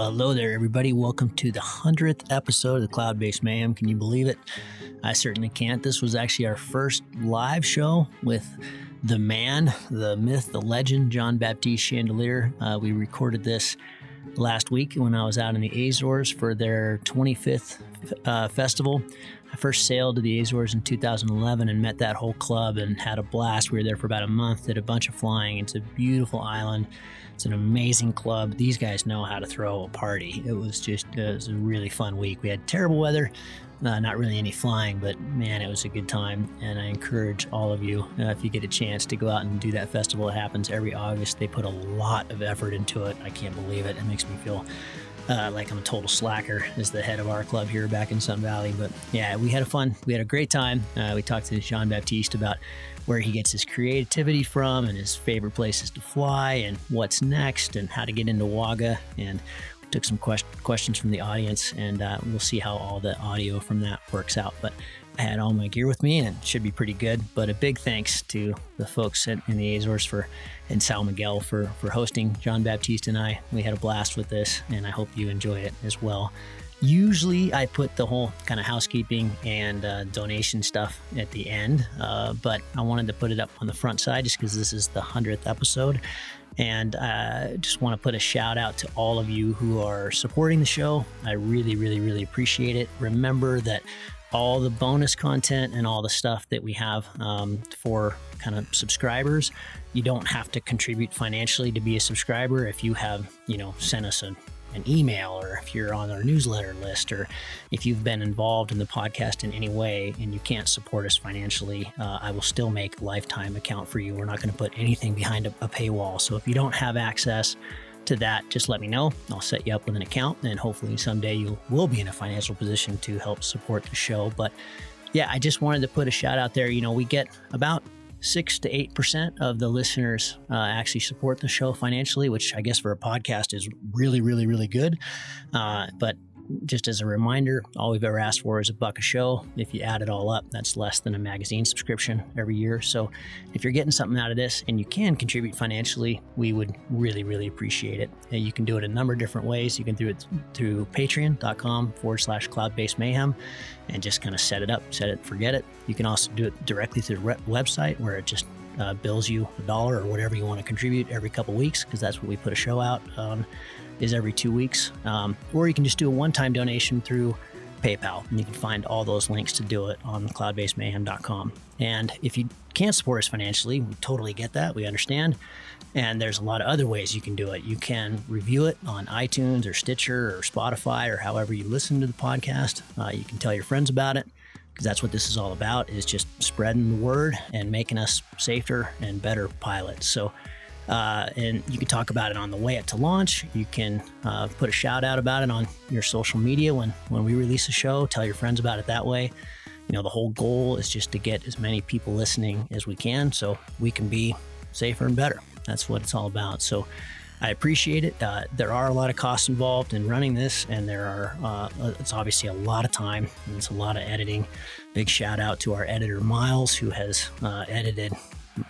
Well, hello there, everybody. Welcome to the 100th episode of the Cloudbase Mayhem. Can you believe it? I certainly can't. This was actually our first live show with the man, the myth, the legend, Jean Baptiste Chandelier. Uh, we recorded this last week when I was out in the Azores for their 25th uh, festival. I first sailed to the Azores in 2011 and met that whole club and had a blast. We were there for about a month, did a bunch of flying. It's a beautiful island. It's an amazing club. These guys know how to throw a party. It was just it was a really fun week. We had terrible weather, uh, not really any flying, but man, it was a good time. And I encourage all of you, uh, if you get a chance, to go out and do that festival. It happens every August. They put a lot of effort into it. I can't believe it. It makes me feel uh, like I'm a total slacker as the head of our club here back in Sun Valley. But yeah, we had a fun, we had a great time. Uh, we talked to Jean Baptiste about where he gets his creativity from and his favorite places to fly and what's next and how to get into WAGA. And we took some quest- questions from the audience and uh, we'll see how all the audio from that works out. But I had all my gear with me and it should be pretty good. But a big thanks to the folks in the Azores for and São Miguel for for hosting Jean Baptiste and I. We had a blast with this, and I hope you enjoy it as well. Usually, I put the whole kind of housekeeping and uh, donation stuff at the end, uh, but I wanted to put it up on the front side just because this is the 100th episode. And I uh, just want to put a shout out to all of you who are supporting the show. I really, really, really appreciate it. Remember that all the bonus content and all the stuff that we have um, for kind of subscribers, you don't have to contribute financially to be a subscriber. If you have, you know, sent us a an email or if you're on our newsletter list or if you've been involved in the podcast in any way and you can't support us financially, uh, I will still make lifetime account for you. We're not going to put anything behind a, a paywall. So if you don't have access to that, just let me know. I'll set you up with an account and hopefully someday you will be in a financial position to help support the show. But yeah, I just wanted to put a shout out there. You know, we get about six to eight percent of the listeners uh, actually support the show financially, which I guess for a podcast is really, really, really good. Uh, but just as a reminder, all we've ever asked for is a buck a show. If you add it all up, that's less than a magazine subscription every year. So if you're getting something out of this and you can contribute financially, we would really, really appreciate it. And you can do it a number of different ways. You can do it through patreon.com forward slash cloud based mayhem and just kind of set it up, set it, forget it. You can also do it directly through the website where it just uh, bills you a dollar or whatever you want to contribute every couple weeks because that's what we put a show out on is every two weeks. Um, or you can just do a one time donation through PayPal. And you can find all those links to do it on cloudbasemayhem.com. And if you can't support us financially, we totally get that. We understand. And there's a lot of other ways you can do it. You can review it on iTunes or Stitcher or Spotify or however you listen to the podcast. Uh, you can tell your friends about it because that's what this is all about is just spreading the word and making us safer and better pilots. So uh, and you can talk about it on the way up to launch. You can uh, put a shout out about it on your social media when, when we release a show. Tell your friends about it that way. You know, the whole goal is just to get as many people listening as we can so we can be safer and better. That's what it's all about. So I appreciate it. Uh, there are a lot of costs involved in running this, and there are, uh, it's obviously a lot of time and it's a lot of editing. Big shout out to our editor, Miles, who has uh, edited,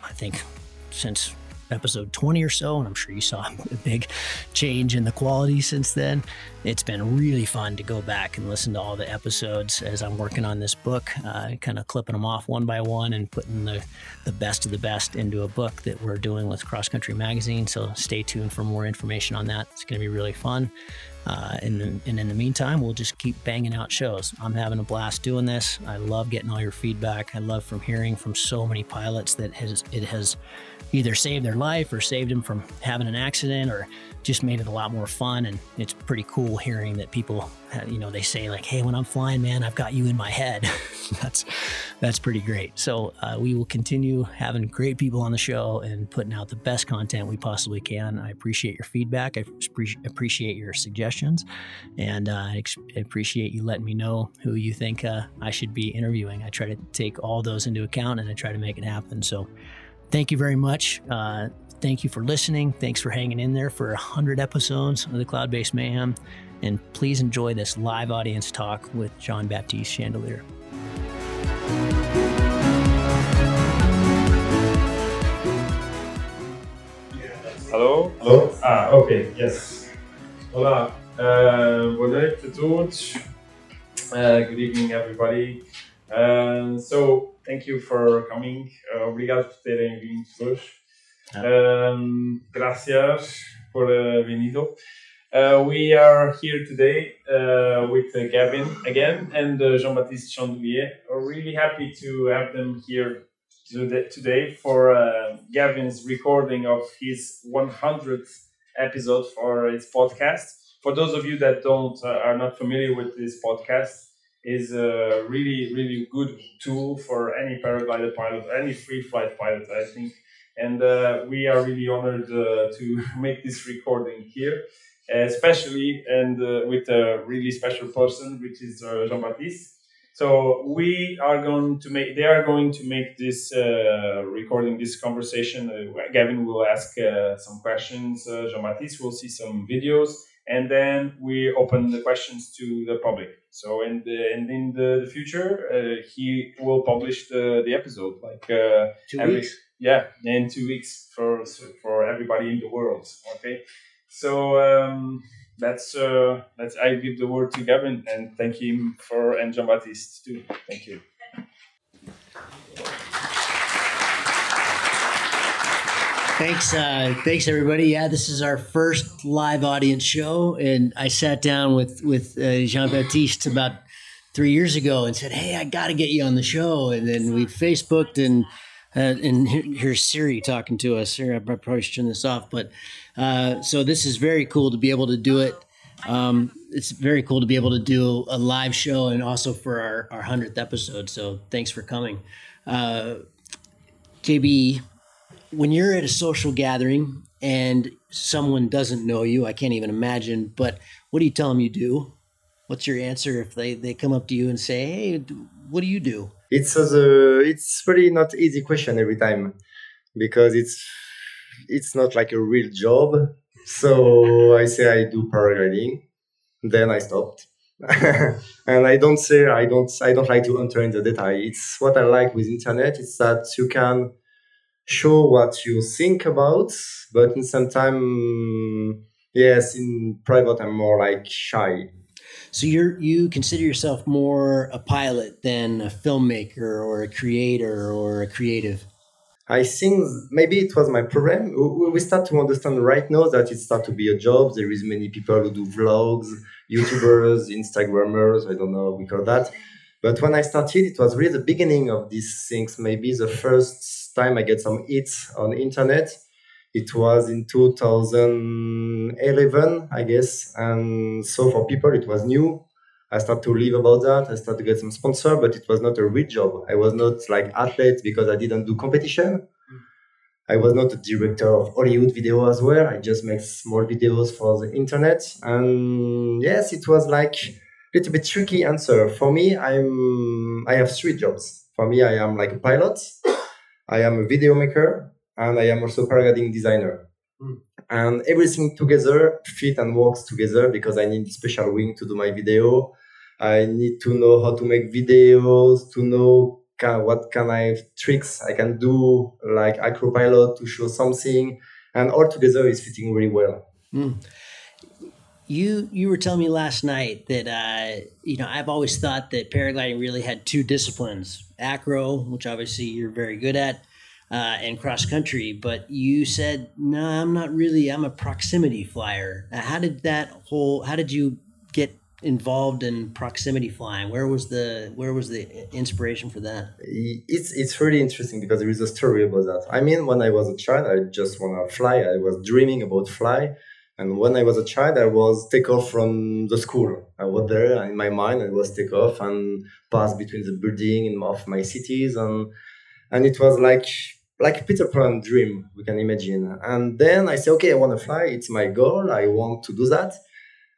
I think, since episode 20 or so, and I'm sure you saw a big change in the quality since then. It's been really fun to go back and listen to all the episodes as I'm working on this book, uh, kind of clipping them off one by one and putting the, the best of the best into a book that we're doing with Cross Country Magazine. So stay tuned for more information on that. It's going to be really fun. Uh, and, and in the meantime, we'll just keep banging out shows. I'm having a blast doing this. I love getting all your feedback. I love from hearing from so many pilots that has it has either saved their life or saved them from having an accident or just made it a lot more fun. And it's pretty cool hearing that people, you know, they say like, "Hey, when I'm flying, man, I've got you in my head." that's that's pretty great. So uh, we will continue having great people on the show and putting out the best content we possibly can. I appreciate your feedback. I appreciate your suggestions, and uh, I appreciate you letting me know who you think uh, I should be interviewing. I try to take all those into account and I try to make it happen. So thank you very much. Thank you for listening. Thanks for hanging in there for 100 episodes of the Cloudbase Mayhem. And please enjoy this live audience talk with Jean Baptiste Chandelier. Hello? Hello? Ah, ok, yes. Olá, Uh, boa noite a todos. Uh, good evening, everybody. Uh, so, thank you for coming. Uh, obrigado por terem vindo hoje. Um, gracias por uh, venido. Uh, we are here today uh, with uh, Gavin again and uh, Jean-Baptiste Chandelier. We're really happy to have them here today for uh, Gavin's recording of his 100th episode for his podcast. For those of you that don't are not familiar with this podcast, is a really really good tool for any paraglider pilot, any free flight pilot, I think. And uh, we are really honored uh, to make this recording here, especially and uh, with a really special person, which is uh, Jean Baptiste. So we are going to make. They are going to make this uh, recording, this conversation. Uh, Gavin will ask uh, some questions. Uh, Jean Baptiste will see some videos, and then we open the questions to the public. So in the and in the, the future, uh, he will publish the, the episode like uh, Two every- weeks. Yeah, in two weeks for for everybody in the world. Okay, so um, that's uh, that's I give the word to Gavin and thank him for and Jean Baptiste too. Thank you. Thanks, uh, thanks everybody. Yeah, this is our first live audience show, and I sat down with with uh, Jean Baptiste about three years ago and said, "Hey, I got to get you on the show." And then we Facebooked, and uh, and here- here's Siri talking to us. Here, I probably should turn this off, but uh, so this is very cool to be able to do it. Um, it's very cool to be able to do a live show, and also for our our hundredth episode. So thanks for coming, uh, JB when you're at a social gathering and someone doesn't know you, I can't even imagine, but what do you tell them you do? What's your answer if they, they come up to you and say, hey, what do you do? It's a, it's really not easy question every time because it's it's not like a real job. So i say i do paragliding. Then i stopped. And i don't say i don't i don't like to enter in the detail. It's what i like with internet. Is that you can show what you think about but in some time yes in private i'm more like shy So you're you consider yourself more a pilot than a filmmaker or a creator or a creative. I think maybe it was my problem. We- start to understand right now that it start to be a job. There is many people who do vlogs, YouTubers, Instagrammers. I don't know we call that. But when I started, it was really the beginning of these things. Maybe the first time I get some hits on internet. It was in 2011, I guess. And so for people, it was new. I started to live about that. I started to get some sponsor, but it was not a real job. I was not like athlete because I didn't do competition. I was not a director of Hollywood video as well. I just make small videos for the internet. And yes, it was like a little bit tricky answer. For me, I'm I have three jobs. For me, I am like a pilot, I am a video maker, and I am also paragliding designer. And everything together fit and works together because I need special wing to do my video. I need to know how to make videos, to know kind what kind of tricks I can do, like Acropilot to show something, and all together is fitting really well. You you were telling me last night that uh, you know I've always thought that paragliding really had two disciplines: acro, which obviously you're very good at, uh, and cross country. But you said no, I'm not really. I'm a proximity flyer. How did that whole? How did you get involved in proximity flying? Where was the where was the inspiration for that? It's it's really interesting because there is a story about that. I mean, when I was a child, I just wanna fly. I was dreaming about fly. And when I was a child, I was take off from the school. I was there in my mind. I was take off and pass between the building and of my cities, and and it was like like Peter Pan dream. We can imagine. And then I say, okay, I want to fly. It's my goal. I want to do that.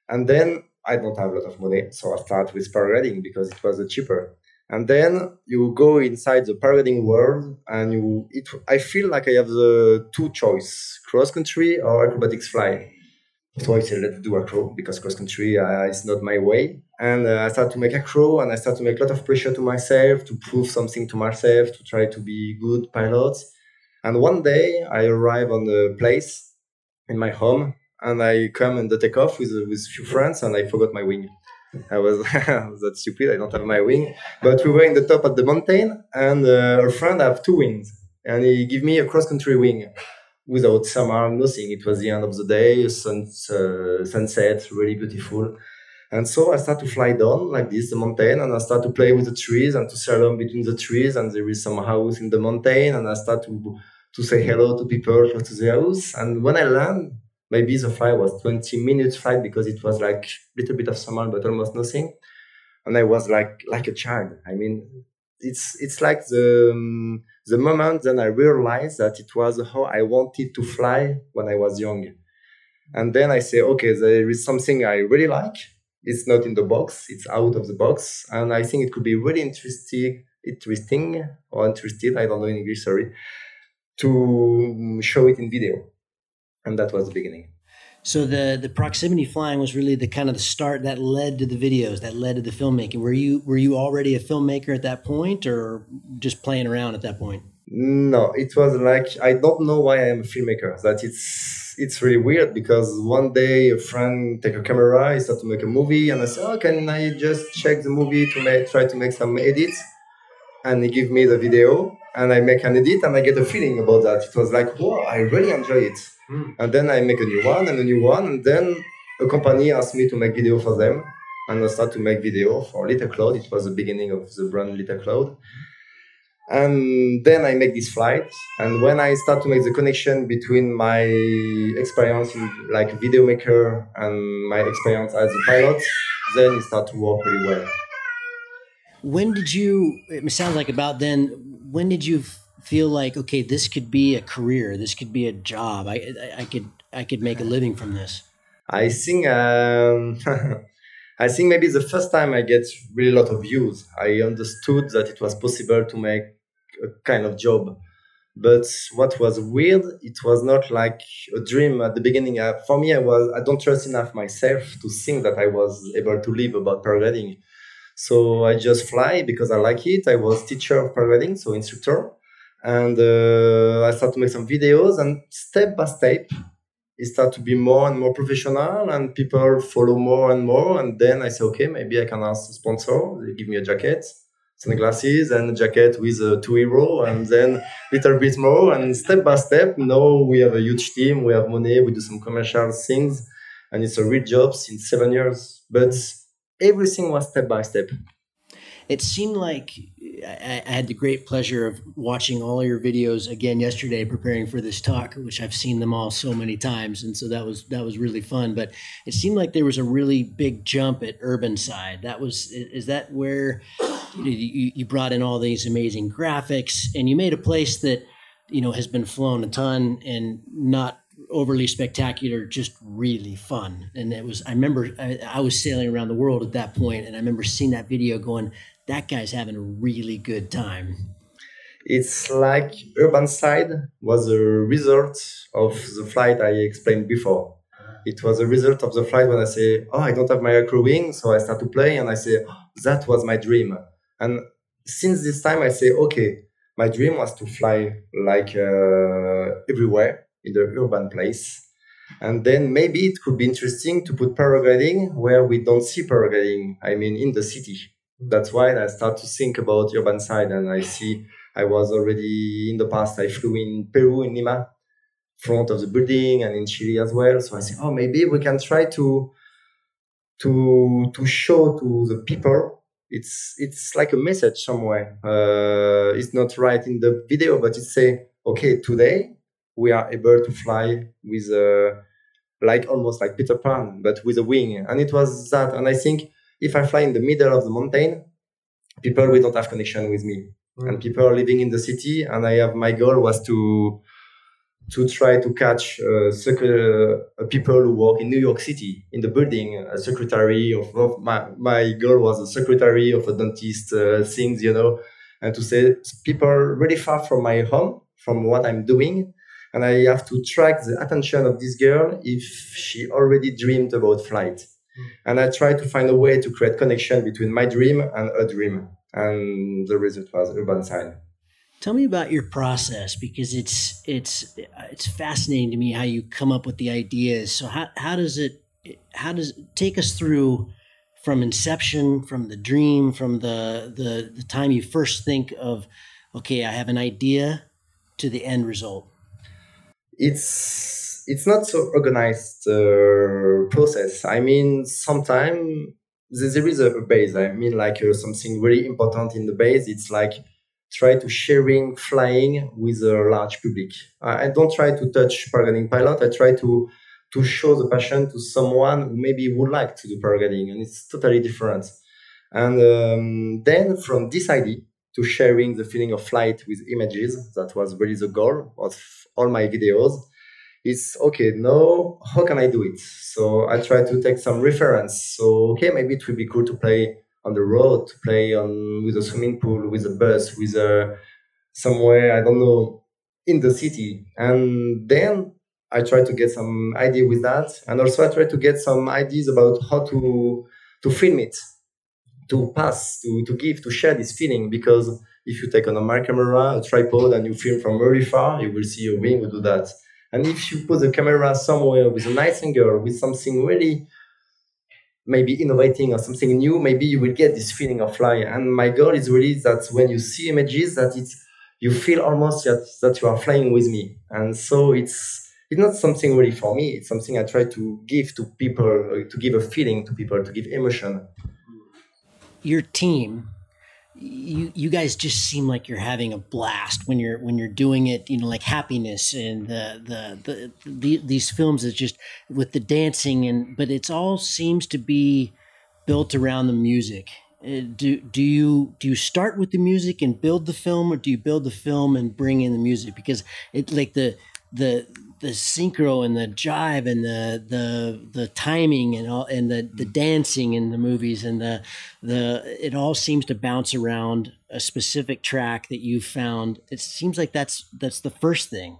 And then I don't have a lot of money, so I start with paragliding because it was cheaper. And then you go inside the paragliding world, and you it. I feel like I have the two choice: cross country or acrobatics flying. So I said, let's do a acro because cross country uh, is not my way. And uh, I start to make a acro, and I start to make a lot of pressure to myself to prove something to myself to try to be good pilot. And one day I arrive on the place in my home and I come and the takeoff with with few friends, and I forgot my wing. I was that stupid. I don't have my wing, but we were in the top of the mountain, and uh, a friend have two wings, and he give me a cross country wing without summer, nothing. It was the end of the day, sun, uh, sunset, really beautiful. And so I start to fly down like this, the mountain, and I start to play with the trees and to slalom between the trees. And there is some house in the mountain, and I start to to say hello to people to the house. And when I land, maybe the flight was 20 minutes flight because it was like a little bit of summer, but almost nothing. And I was like like a child. I mean, it's it's like the um, the moment then I realized that it was how I wanted to fly when I was young. And then I say, okay, there is something I really like. It's not in the box it's out of the box. And i think it could be really interesting interesting or interested i don't know in english sorry to show it in video. And that was the beginning so the the proximity flying was really the kind of the start that led to the videos that led to the filmmaking. Were you were you already a filmmaker at that point or just playing around at that point? No it was like i don't know why i am a filmmaker that it's it's really weird because one day a friend take a camera, he start to make a movie, and I say, "Oh, can I just check the movie to make try to make some edits?" And he give me the video, and I make an edit, and I get a feeling about that. It was like, "Wow, I really enjoy it." Mm. And then I make a new one and a new one, and then a company asked me to make video for them, and I start to make video for Little Cloud. It was the beginning of the brand Little Cloud and then I make this flight. And when I start to make the connection between my experience in like video maker and my experience as a pilot, then it start to work really well. When did you? It sounds like about then. When did you feel like okay, this could be a career, this could be a job? I I, I could I could make a living from this. I think um, I think maybe the first time I get really a lot of views, I understood that it was possible to make a kind of job. But what was weird, it was not like a dream at the beginning. Uh, for me, I was I don't trust enough myself to think that I was able to live about paragliding. So I just fly because I like it. I was teacher of paragliding, so instructor, and uh, I start to make some videos. And step by step, it start to be more and more professional, and people follow more and more. And then I say, okay, maybe I can ask a sponsor. They give me a jacket sunglasses and a jacket with a two euro and then little bit more and step by step now we have a huge team we have money we do some commercial things and it's a real job since seven years but everything was step by step it seemed like I, had the great pleasure of watching all your videos again yesterday, preparing for this talk, which I've seen them all so many times, and so that was that was really fun. But it seemed like there was a really big jump at Urban Side. That was is that where you, you brought in all these amazing graphics, and you made a place that you know has been flown a ton and not overly spectacular, just really fun. And it was, I remember I, I, was sailing around the world at that point, and I remember seeing that video going, that guy's having a really good time. It's like Urban Side was a result of the flight I explained before. It was a result of the flight when I say, Oh, I don't have my acro wing. So I start to play and I say, oh, That was my dream. And since this time, I say, Okay, my dream was to fly like uh, everywhere in the urban place. And then maybe it could be interesting to put paragliding where we don't see paragliding, I mean, in the city. That's why I start to think about urban side and I see I was already in the past I flew in Peru in Lima front of the building and in Chile as well. So I say oh maybe we can try to to to show to the people. It's it's like a message somewhere. Uh, it's not right in the video but it say okay today we are able to fly with a like almost like Peter Pan but with a wing and it was that and I think if I fly in the middle of the mountain, people will not have connection with me. Mm. And people are living in the city, and I have my goal was to to try to catch uh, uh, people who work in New York City in the building, a secretary of, of my, my goal was a secretary of a dentist uh, things, you know, and to say people really far from my home, from what I'm doing. And I have to track the attention of this girl if she already dreamed about flight. Mm. And I try to find a way to create connection between my dream and a dream. And the result was Urban Side. Tell me about your process because it's it's it's fascinating to me how you come up with the ideas. So how how does it how does take us through from inception, from the dream, from the the the time you first think of okay, I have an idea to the end result? It's it's not so organized uh, process. I mean, sometimes there is a base. I mean, like uh, something really important in the base. It's like try to sharing flying with a large public. I, don't try to touch paragliding pilot. I try to to show the passion to someone who maybe would like to do paragliding, and it's totally different. And um, then from this idea to sharing the feeling of flight with images, that was really the goal of all my videos. It's okay. Now, how can I do it? So I try to take some reference. So okay, maybe it would be cool to play on the road to play on with a swimming pool, with a bus, with a somewhere I don't know in the city, and then I try to get some idea with that, and also I try to get some ideas about how to to film it, to pass, to to give, to share this feeling. Because if you take on a my camera, a tripod, and you film from very far, you will see a wing will do that. And if you put the camera somewhere with a nice angle, with something really maybe innovating or something new, maybe you will get this feeling of fly. And my goal is really that when you see images, that it's you feel almost that, that you are flying with me. And so it's it's not something really for me. It's something I try to give to people, uh, to give a feeling to people, to give emotion. Your team you you guys just seem like you're having a blast when you're when you're doing it you know like happiness and the the the, the these films is just with the dancing and but it's all seems to be built around the music. Uh, do do you do you start with the music and build the film or do you build the film and bring in the music? Because it like the the the synchro and the jive and the the the timing and all and the the mm. dancing in the movies and the the it all seems to bounce around a specific track that you found. It seems like that's that's the first thing.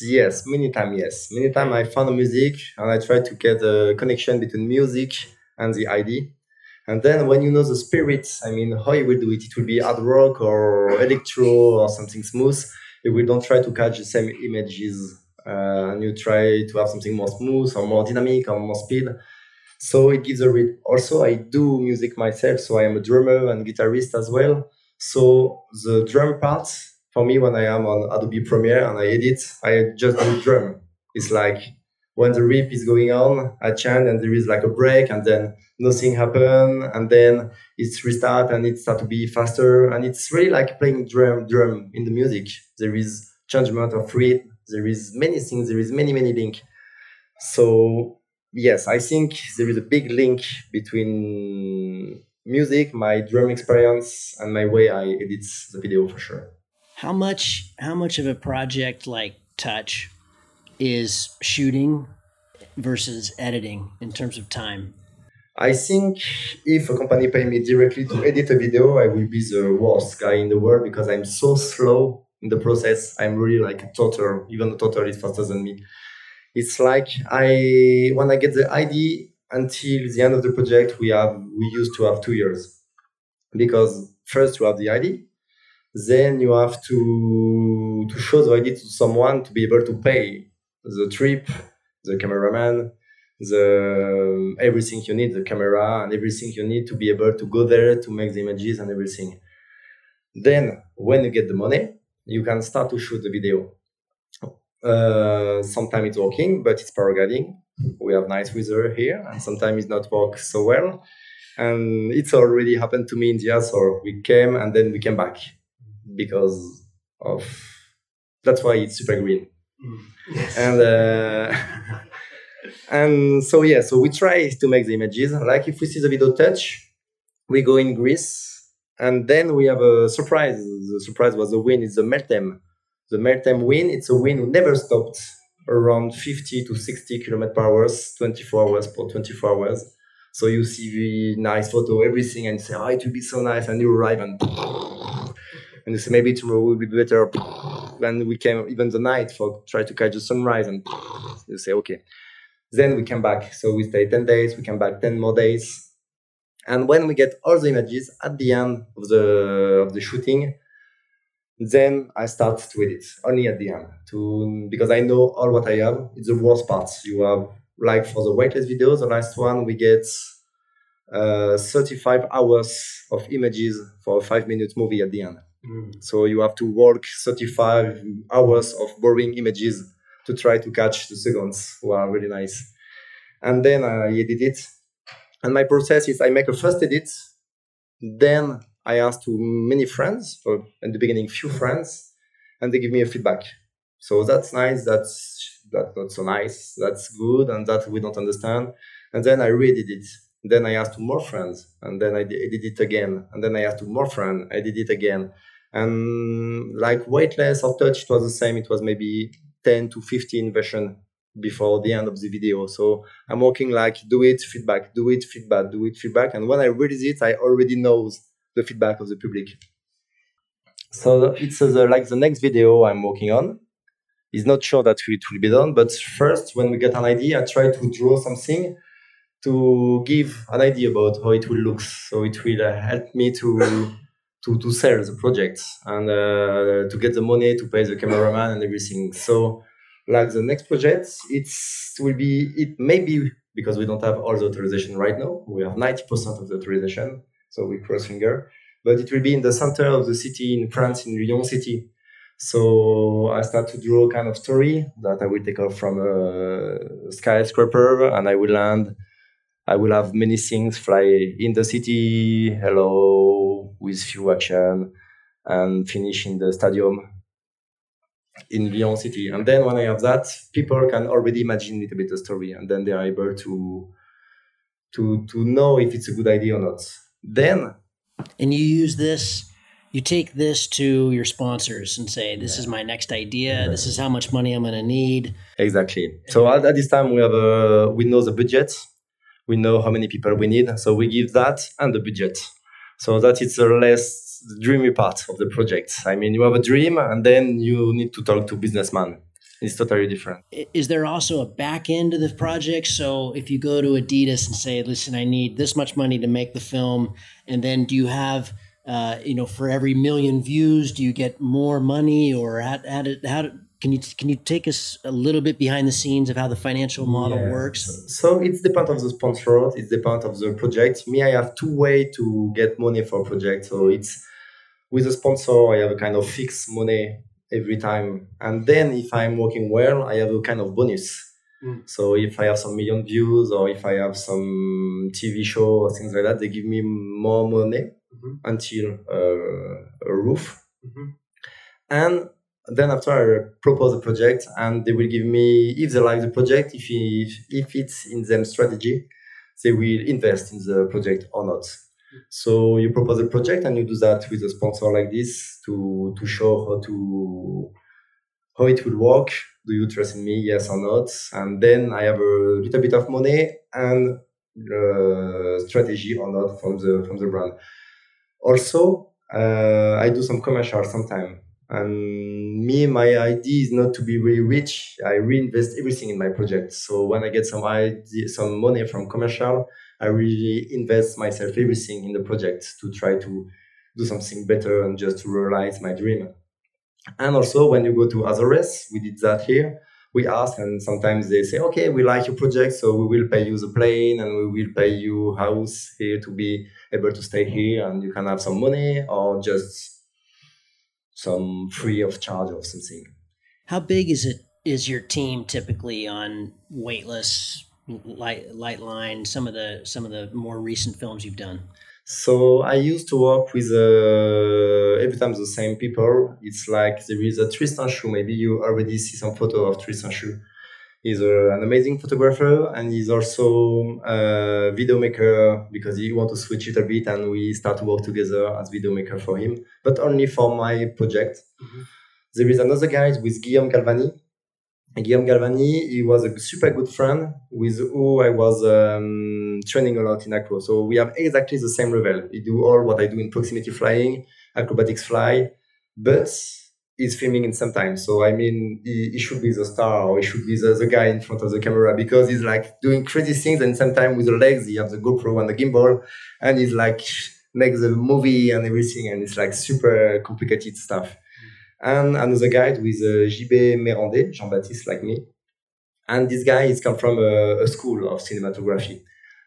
Yes, many times yes. Many times I found music and I try to get a connection between music and the ID. And then when you know the spirit, I mean how you will do it, it will be hard rock or electro or something smooth. We don't try to catch the same images Uh, and you try to have something more smooth or more dynamic or more speed. So it gives a real. Also, I do music myself, so I am a drummer and guitarist as well. So the drum part for me when I am on Adobe Premiere and I edit, I just do drum. It's like when the rip is going on, I chant and there is like a break and then nothing happen and then it's restart and it start to be faster and it's really like playing drum drum in the music. There is changement of rhythm there is many things there is many many link. So yes i think there is a big link between music my drum experience and my way i edit the video for sure. How much how much of a project like touch is shooting versus editing in terms of time? I think if a company pay me directly to edit a video, I will be the worst guy in the world because I'm so slow in the process. I'm really like a total, even a total is faster than me. It's like I when I get the idea until the end of the project, we have we used to have two years because first you have the idea, then you have to to show the idea to someone to be able to pay the trip, the cameraman, the everything you need, the camera and everything you need to be able to go there to make the images and everything. Then when you get the money, you can start to shoot the video. Uh, sometimes it's working, but it's paragliding. We have nice weather here, and sometimes it's not work so well. And it's already happened to me in India, so we came and then we came back because of that's why it's super green. Mm. and uh, and so yeah, so we try to make the images. Like if we see the video touch, we go in Greece and then we have a surprise. The surprise was the win. It's the Meltem. The Meltem win. it's a win who never stopped around 50 to 60 kilometers per hour, 24 hours per 24 hours. So you see the nice photo, everything, and say, oh, it will be so nice. And you arrive and and you say, maybe tomorrow will be better. Then we came even the night for try to catch the sunrise and you say, okay. Then we came back. So we stay 10 days, we came back 10 more days and when we get all the images at the end of the of the shooting, then I start to edit only at the end to because I know all what I have. It's the worst part. You have like for the weightless videos, the last one we get uh, 35 hours of images for a five minute movie at the end. Mm. So you have to work 35 hours of boring images to try to catch the seconds who are really nice. And then I edit it. And my process is I make a first edit, then I ask to many friends, or in the beginning, few friends, and they give me a feedback. So that's nice, that's that's not so nice, that's good, and that we don't understand. And then I reedit it. Then I ask to more friends, and then I did it again. And then I ask to more friends, I did it again. And like weightless or touch, it was the same. It was maybe 10 to 15 version before the end of the video. So I'm working like do it, feedback, do it, feedback, do it, feedback. And when I release it, I already know the feedback of the public. So it's uh, like the next video I'm working on. It's not sure that it will be done, but first, when we get an idea, I try to draw something to give an idea about how it will look. So it will uh, help me to to to sell the project and uh, to get the money to pay the cameraman and everything. So like the next project, it's it will be it may be because we don't have all the authorization right now. We have ninety percent of the authorization, so we cross finger. But it will be in the center of the city in France, in Lyon city. So I start to draw a kind of story that I will take off from a skyscraper and I will land. I will have many things fly in the city. Hello, with few action, and finish in the stadium in Lyon City. And then when I have that, people can already imagine a little bit the story, and then they are able to to to know if it's a good idea or not. Then, and you use this. You take this to your sponsors and say, "This yeah. is my next idea. Exactly. This is how much money I'm going to need." Exactly. So at, at, this time, we have a we know the budget, we know how many people we need, so we give that and the budget, so that it's a less the dreamy part of the project. I mean, you have a dream and then you need to talk to businessman. It's totally different. Is there also a back end to the project? So if you go to Adidas and say, "Listen, I need this much money to make the film," and then do you have, uh, you know, for every million views, do you get more money, or how, how, did, how did, can you can you take us a little bit behind the scenes of how the financial model yeah. works? So it's depend of the sponsor, it's depend of the project. Me, I have two way to get money for a project. So it's with a sponsor, I have a kind of fixed money every time, and then if I'm working well, I have a kind of bonus. Mm. So if I have some million views or if I have some TV show or things like that, they give me more money mm-hmm. until uh, a roof. Mm-hmm. And then after I propose a project and they will give me if they like the project if if, if it's in them strategy they will invest in the project or not so you propose a project and you do that with a sponsor like this to to show how to how it will work. Do you trust in me? Yes or not? And then i have a little bit of money and uh, strategy or not from the from the brand. Also uh, i do some commercial sometimes and me, my idea is not to be really rich. I reinvest everything in my project. So when I get some idea, some money from commercial, I really invest myself everything in the project to try to do something better and just to realize my dream. And also when you go to Azores, we did that here. We ask and sometimes they say, okay, we like your project, so we will pay you the plane and we will pay you house here to be able to stay here and you can have some money or just some free of charge or something. How big is it? Is your team typically on weightless light light line? Some of the some of the more recent films you've done. So I used to work with uh, every time the same people. It's like there is a Tristan Shu. Maybe you already see some photo of Tristan Shu. He's a, an amazing photographer and he's also a video maker because he want to switch it a bit and we start to work together as video maker for him, but only for my project. Mm-hmm. There is another guy with Guillaume Galvani. Guillaume Galvani, he was a super good friend with who I was um, training a lot in acro. So we have exactly the same level. He do all what I do in proximity flying, acrobatics fly, but he's filming in sometimes. So I mean, he, he, should be the star or he should be the, the guy in front of the camera because he's like doing crazy things and sometimes with the legs he has the GoPro and the gimbal and he's like makes the movie and everything and it's like super complicated stuff. And another guy with uh, JB Mérandé, Jean-Baptiste like me. And this guy is come from a, a school of cinematography.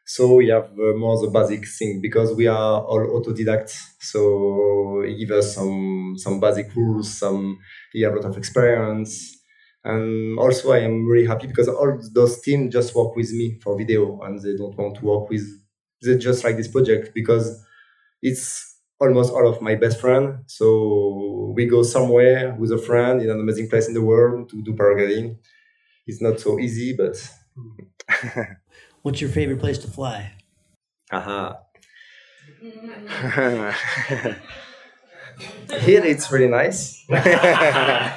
So we have uh, more the basic thing because we are all autodidacts. So he give us some some basic rules, some he have a lot of experience. And also I am really happy because all those teams just work with me for video and they don't want to work with they just like this project because it's almost all of my best friend. So we go somewhere with a friend in an amazing place in the world to do paragliding. It's not so easy, but What's your favorite place to fly? Aha. Here it's really nice. yeah,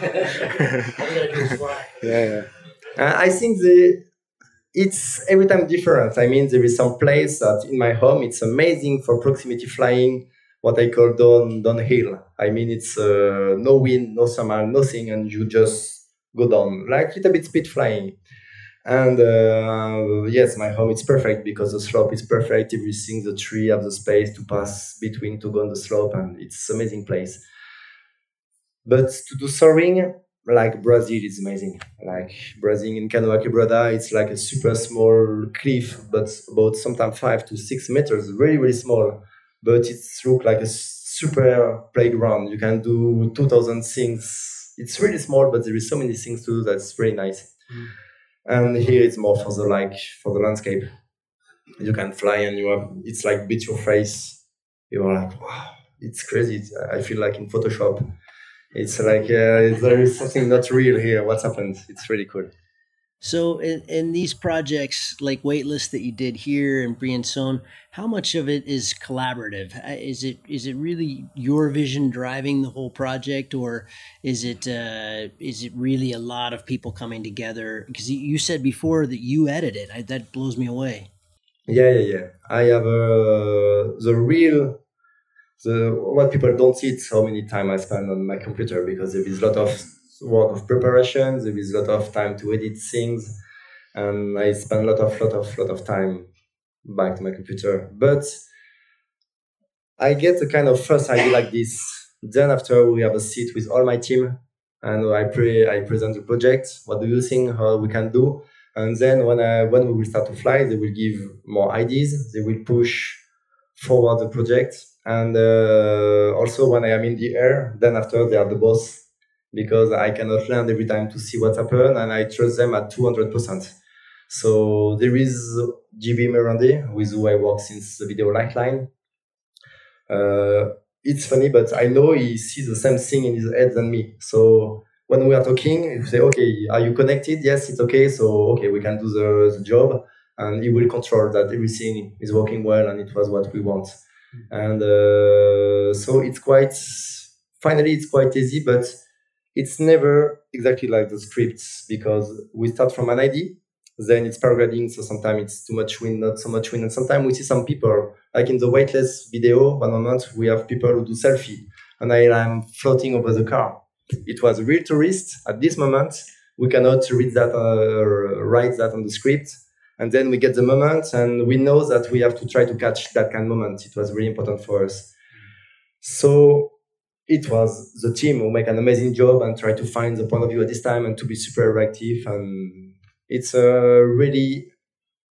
yeah. Uh, I think the it's every time different. I mean, there is some place that in my home it's amazing for proximity flying, what I call down downhill. I mean, it's uh, no wind, no summer, nothing, and you just go down like a little bit speed flying. And uh, yes, my home is perfect because the slope is perfect. Everything, the tree have the space to pass between to go on the slope, and it's amazing place. But to do soaring, like Brazil is amazing. Like Brazil in Canoa Quebrada, it's like a super small cliff, but about sometimes five to six meters, very very small. But it's look like a super playground. You can do two thousand things. It's really small, but there is so many things to do that's very nice. Mm. And here it's more for the like for the landscape. You can fly and you have it's like beat your face. You're like wow it's crazy. I feel like in photoshop. It's like uh, there is something not real here. What's happened? It's really cool so in, in these projects like Weightless that you did here in Briançon, how much of it is collaborative? Uh, is it is it really your vision driving the whole project, or is it uh, is it really a lot of people coming together? Because you said before that you edit it. I, that blows me away. Yeah, yeah, yeah. I have uh, the real the what people don't see it's how many time I spend on my computer because there is a lot of work of preparation. There is a lot of time to edit things, and I spend a lot of lot of lot of time back to my computer. But I get a kind of first idea like this. Then after we have a seat with all my team, and I pre I present the project. What do you think? How we can do? And then when I when we will start to fly, they will give more ideas. They will push forward the project. And uh, also when I am in the air, then after they are the boss because I cannot land every time to see what's happened and I trust them at 200%. So there is JB Mérandé, with who I work since the video Lifeline. Uh, it's funny, but I know he sees the same thing in his head than me. So when we are talking, you say, okay, are you connected? Yes, it's okay. So, okay, we can do the, the job. And he will control that everything is working well and it was what we want. And uh, so it's quite, finally, it's quite easy, but it's never exactly like the scripts because we start from an idea, then it's paragliding, so sometimes it's too much wind, not so much wind, and sometimes we see some people, like in the weightless video, one moment we have people who do selfie, and I am floating over the car. It was real tourist. At this moment, we cannot read that uh, write that on the script, and then we get the moment, and we know that we have to try to catch that kind of moment. It was really important for us. So it was the team who make an amazing job and try to find the point of view at this time and to be super reactive. And it's uh, really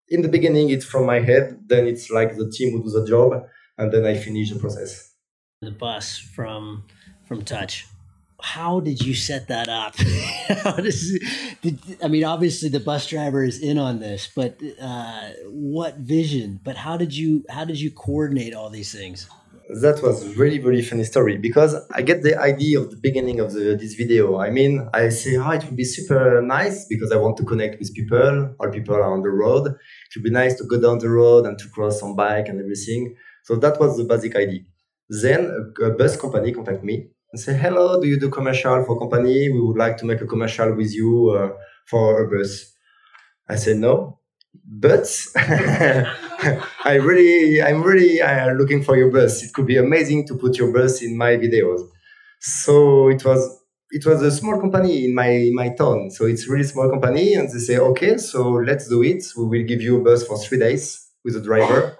in the beginning it's from my head then it's like the team who do the job and then i finish the process. The bus from from touch. How did you set that up? Does did, i mean obviously the bus driver is in on this but uh, what vision but how did you how did you coordinate all these things that was really really funny story because I get the idea of the beginning of the, this video. I mean, I say, oh, it would be super nice because I want to connect with people. All people are on the road. It would be nice to go down the road and to cross on bike and everything. So that was the basic idea. Then a, a bus company contact me and say, hello, do you do commercial for company? We would like to make a commercial with you uh, for a bus. I said no, but I really, I'm really uh, looking for your bus. It could be amazing to put your bus in my videos. So it was, it was a small company in my in my town. So it's really small company, and they say, okay, so let's do it. We will give you a bus for three days with a driver,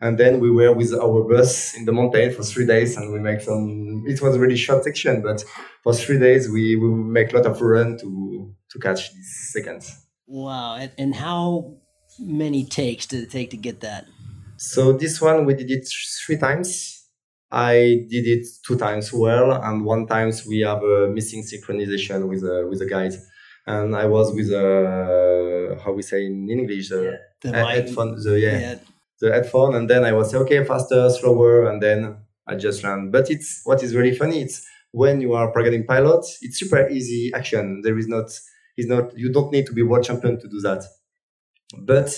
and then we were with our bus in the mountain for three days and we make some it was a really short section but for three days we, we make a lot of run to to catch these seconds wow and, and how many takes did it take to get that so this one we did it three times i did it two times well and one times we have a missing synchronization with a with a guide and i was with a how we say in english the, the headphone the yeah. yeah the headphone and then I was say, okay, faster, slower, and then I just ran. But it's what is really funny. It's when you are paragliding pilot, it's super easy action. There is not, is not, you don't need to be world champion to do that. But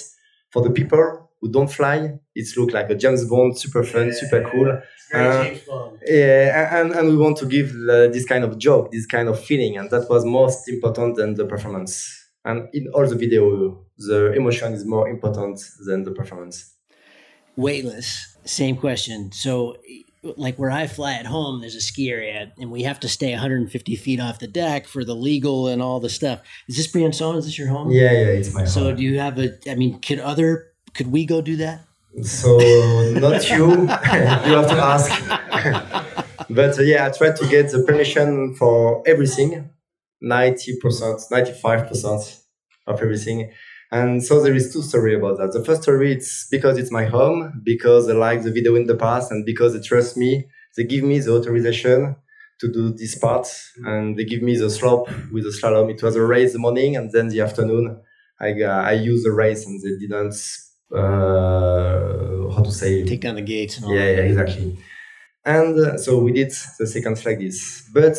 for the people who don't fly, it's look like a James Bond, super fun, yeah, super cool. Uh, yeah, and, and we want to give uh, this kind of joke, this kind of feeling, and that was most important than the performance. And in all the video, the emotion is more important than the performance weightless, same question. So, like where I fly at home, there's a ski area, and we have to stay 150 feet off the deck for the legal and all the stuff. Is this Briançon? Is this your home? Yeah, yeah, it's my so home. So, do you have a? I mean, could other? Could we go do that? So not you. you have to ask. but uh, yeah, I tried to get the permission for everything. 90%, 95% of everything and so there is two story about that. The first story it's because it's my home, because I like the video in the past, and because they trust me. They give me the authorization to do this part, and they give me the slope with the slalom. It was a race the morning, and then the afternoon, I uh, I used the race, and they didn't uh, how to say take down the gates. yeah, yeah, exactly. And uh, so we did the sequence like this, but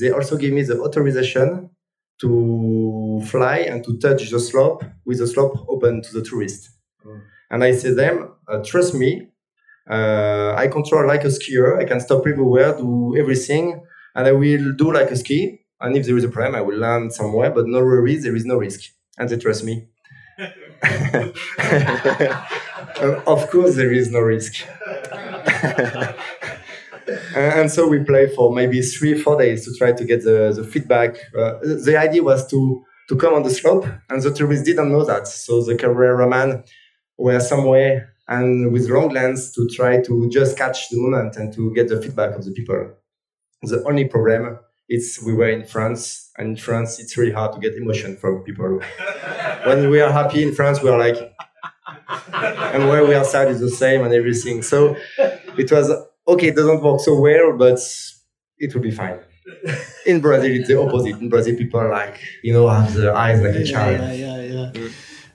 they also gave me the authorization to fly and to touch the slope with the slope open to the tourist. Mm. And I say them, uh, trust me, uh, I control like a skier. I can stop everywhere, do everything, and I will do like a ski. And if there is a problem, I will land somewhere, but no worries, there is no risk. And they trust me. of course, there is no risk. and so we play for maybe three, four days to try to get the, the feedback. Uh, the idea was to to come on the slope, and the tourists didn't know that. So the cameraman were somewhere and with long lens to try to just catch the moment and to get the feedback of the people. The only problem is we were in France, and in France it's really hard to get emotion from people. when we are happy in France, we are like, and where we are sad is the same and everything. So it was okay, it doesn't work so well, but it will be fine. In Brazil, it's the opposite. In Brazil, people are like, you know, have the eyes like a child. Yeah, yeah, yeah. yeah.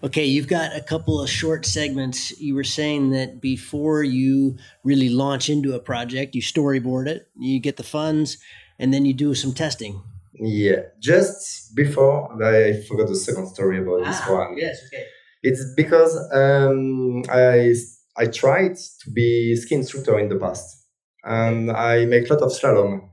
Okay, you've got a couple of short segments. You were saying that before you really launch into a project, you storyboard it, you get the funds, and then you do some testing. Yeah, just before I forgot the second story about ah, this one. Yes, okay. It's because um, I I tried to be ski instructor in the past, and I make a lot of slalom,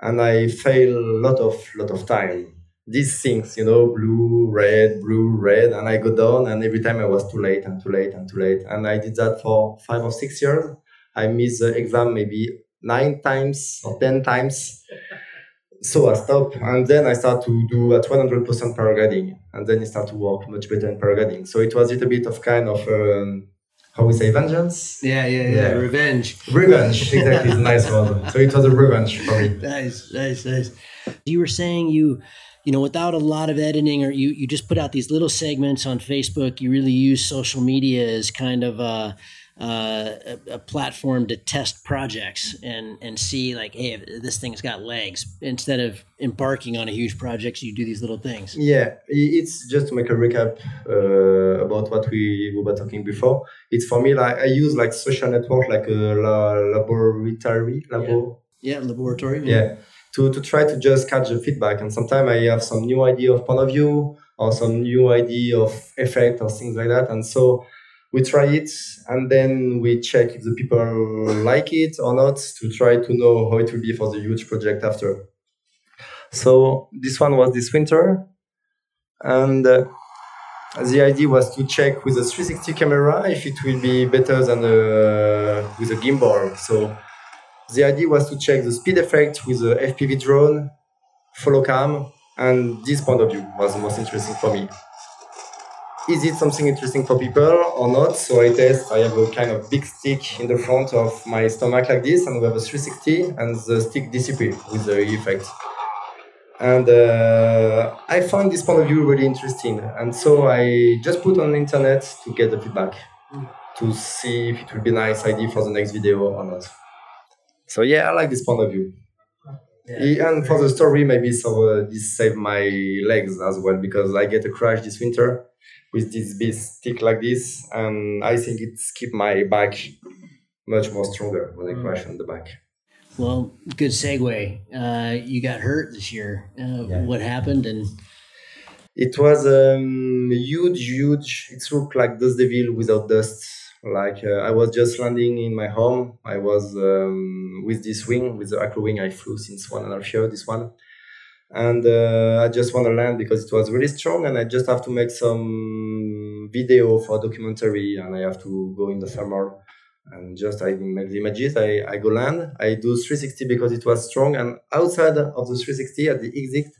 and I fail a lot of lot of time. These things, you know, blue, red, blue, red, and I go down, and every time I was too late and too late and too late, and I did that for five or six years. I missed the exam maybe nine times or ten times. So I stopped, and then I start to do at 100% paragliding, and then it start to work much better in paragliding. So it was a little bit of kind of um, how we say vengeance. Yeah, yeah, yeah, yeah. Revenge. Revenge, exactly. it's a nice word. So it was a revenge for me. Nice, nice, nice. You were saying you, you know, without a lot of editing, or you you just put out these little segments on Facebook. You really use social media as kind of a uh, a, a, platform to test projects and and see like hey this thing's got legs instead of embarking on a huge project so you do these little things. Yeah it's just to make a recap uh, about what we were talking before. It's for me like i use like social network like a laboratory labo yeah, yeah laboratory yeah. yeah. To, to try to just catch the feedback and sometimes i have some new idea of point of view or some new idea of effect or things like that and so we try it and then we check if the people like it or not to try to know how it will be for the huge project after. So this one was this winter, and uh, the idea was to check with a 360 camera if it will be better than a, with a gimbal. So the idea was to check the speed effect with a FPV drone, follow cam, and this point of view was the most interesting for me. Is it something interesting for people or not? So I test. I have a kind of big stick in the front of my stomach like this, and we have a 360, and the stick disappears with the effect. And uh, I found this point of view really interesting, and so I just put on the internet to get the feedback to see if it will be a nice idea for the next video or not. So yeah, I like this point of view. Yeah. And for the story, maybe so uh, this saved my legs as well because I get a crash this winter with this big stick like this, and I think it's keep my back much more stronger when I mm. crash on the back. Well, good segue. Uh, you got hurt this year. Uh, yeah. What happened? And it was um, huge, huge. It looked like Dust Devil without dust. Like uh, I was just landing in my home. I was um, with this wing, with the acro wing I flew since one and a half year. This one, and uh, I just want to land because it was really strong, and I just have to make some video for a documentary, and I have to go in the thermal and just I make the images. I, I go land. I do 360 because it was strong, and outside of the 360 at the exit,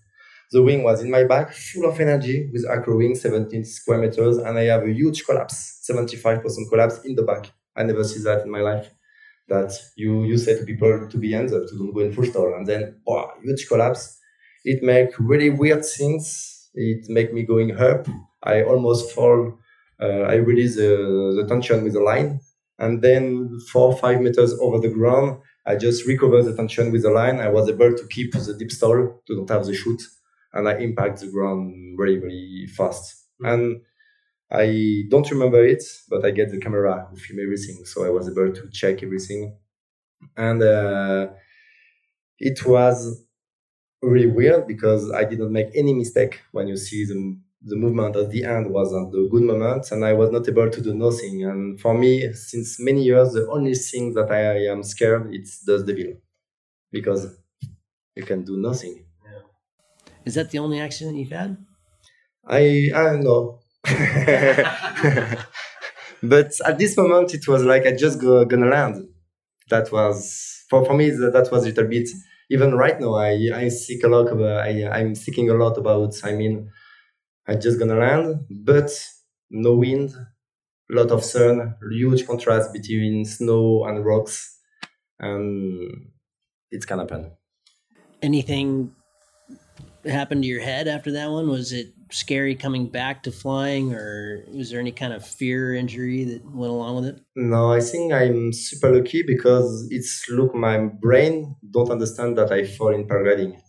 the wing was in my back, full of energy with acro wing, 17 square meters, and I have a huge collapse, 75% collapse in the back. I never see that in my life. That you you say to people to be hands up, to don't go in full stall, and then wow, huge collapse. It make really weird things. It make me going up. I almost fall. Uh, I release the, the tension with the line, and then four five meters over the ground, I just recover the tension with the line. I was able to keep the deep stall to don't have the shoot and I impact the ground very, very fast. Mm-hmm. And I don't remember it, but I get the camera to film everything. So I was able to check everything. And uh, it was really weird because I did not make any mistake when you see the, the movement at the end was at the good moment and I was not able to do nothing. And for me, since many years, the only thing that I am scared it's the Devil because you can do nothing is that the only accident you've had? I I don't know. but at this moment, it was like I just go, gonna land. That was for, for me. That was a little bit. Even right now, I I seek a lot about. Uh, I I'm thinking a lot about. I mean, I just gonna land, but no wind, lot of sun, huge contrast between snow and rocks, and can happen. Anything happened to your head after that one? Was it scary coming back to flying, or was there any kind of fear injury that went along with it? No, I think I'm super lucky because it's look my brain don't understand that I fall in paragliding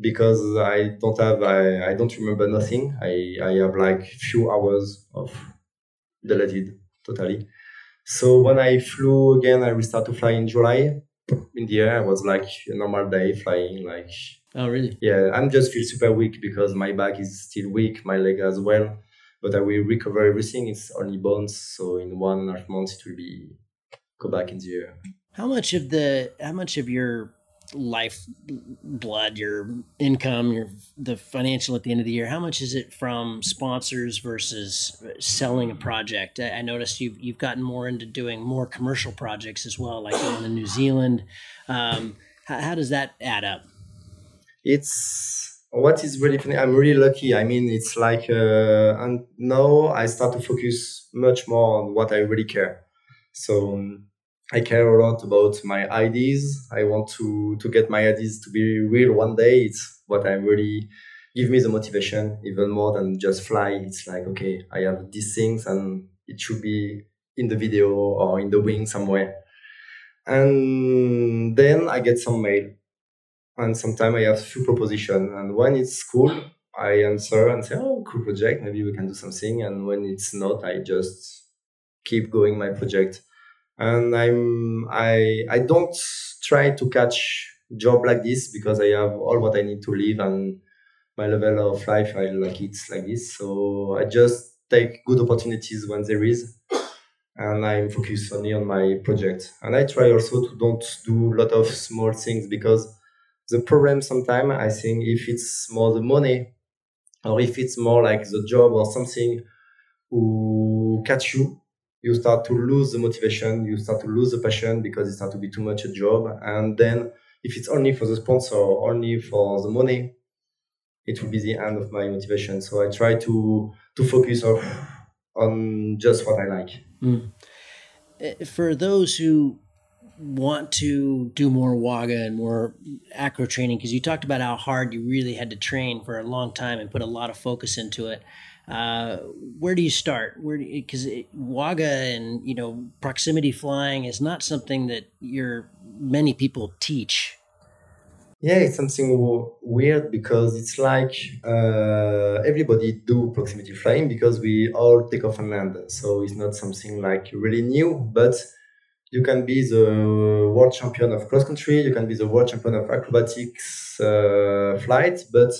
because I don't have I, I don't remember nothing. I I have like few hours of deleted totally. So when I flew again, I restart to fly in July. In the air, I was like a normal day flying, like Oh, really? Yeah, I'm just feel super weak because my back is still weak, my leg as well. But I will recover everything. It's only bones, so in one and a half months it will be go back in the air. How much of the how much of your life blood, your income, your the financial at the end of the year, how much is it from sponsors versus selling a project? I, I noticed you've you've gotten more into doing more commercial projects as well, like going to New Zealand. Um, how, how does that add up? It's what is really funny. I'm really lucky. I mean, it's like, uh, and now I start to focus much more on what I really care. So um, I care a lot about my ideas. I want to to get my ideas to be real one day. It's what I really give me the motivation even more than just fly. It's like okay, I have these things and it should be in the video or in the wing somewhere. And then I get some mail and sometimes I have few proposition. And when it's cool, I answer and say, "Oh, cool project. Maybe we can do something." And when it's not, I just keep going my project. And I'm I I don't try to catch job like this because I have all what I need to live and my level of life. I like it like this. So I just take good opportunities when there is and I'm focused only on my project. And I try also to don't do a lot of small things because the problem sometimes i think if it's more the money or if it's more like the job or something who catch you you start to lose the motivation you start to lose the passion because it start to be too much a job and then if it's only for the sponsor or only for the money it will be the end of my motivation. So I try to to focus on on just what I like. Mm. For those who want to do more WAGA and more acro training, because you talked about how hard you really had to train for a long time and put a lot of focus into it. Uh, where do you start? Where because WAGA and you know proximity flying is not something that you're many people teach yeah, it's something weird because it's like uh, everybody do proximity flying because we all take off and land. So it's not something like really new, but you can be the world champion of cross country, you can be the world champion of acrobatics uh, flight, but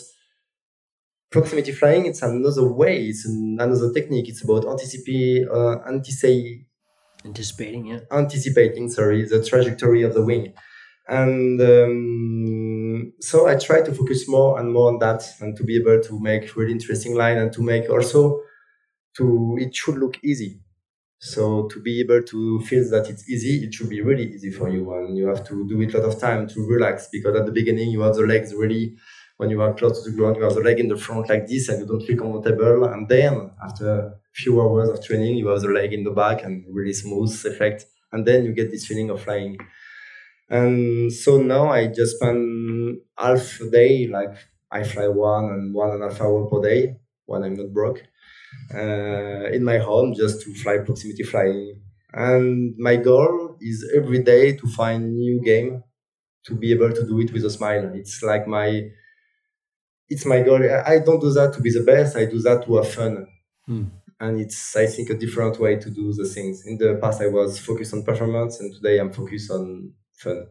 proximity flying it's another way, it's another technique. It's about anticipate, uh, anticipate, anticipating, yeah, anticipating. Sorry, the trajectory of the wing and um, so I try to focus more and more on that and to be able to make really interesting line and to make also to it should look easy. So to be able to feel that it's easy, it should be really easy for you, and you have to do it a lot of time to relax because at the beginning you have the legs really when you are close to the ground, you have the leg in the front like this, and you don't feel comfortable. And then after a few hours of training, you have the leg in the back and really smooth effect, and then you get this feeling of flying. And so now I just spend half a day, like I fly one and one and a half hour per day when I'm not broke, uh, in my home just to fly proximity flying. And my goal is every day to find new game to be able to do it with a smile. It's like my, it's my goal. I don't do that to be the best. I do that to have fun. Hmm. And it's, I think, a different way to do the things. In the past, I was focused on performance, and today I'm focused on fun.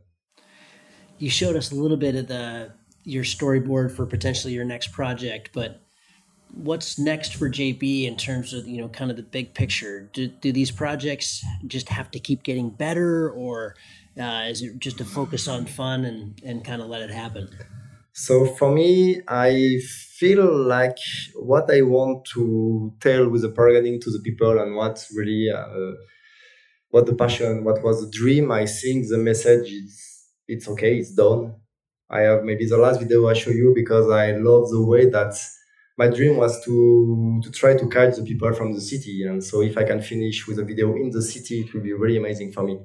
You showed us a little bit of the your storyboard for potentially your next project, but what's next for JB in terms of you know kind of the big picture? Do, do these projects just have to keep getting better, or uh, is it just to focus on fun and and kind of let it happen? So for me, I feel like what I want to tell with the paragliding to the people and what's really uh, what the passion, what was the dream. I think the message is it's okay, it's done. I have maybe the last video I show you because I love the way that my dream was to to try to catch the people from the city, and so if I can finish with a video in the city, it will be really amazing for me.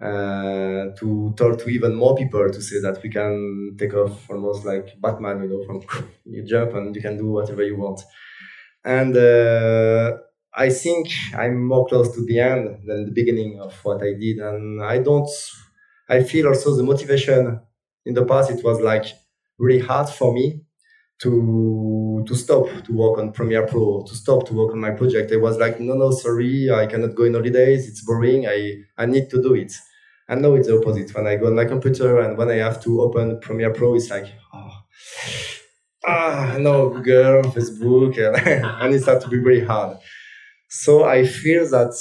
Uh, to talk to even more people to say that we can take off almost like Batman, you know, from you jump and you can do whatever you want. And uh, I think I'm more close to the end than the beginning of what I did. And I don't, I feel also the motivation in the past, it was like really hard for me to to stop to work on Premiere Pro, to stop to work on my project. I was like, no, no, sorry, I cannot go in holidays. It's boring. I, I need to do it. And now it's the opposite. When I go on my computer and when I have to open Premiere Pro, it's like, oh, ah, no, Google, Facebook, and it starts to be very hard. So I feel that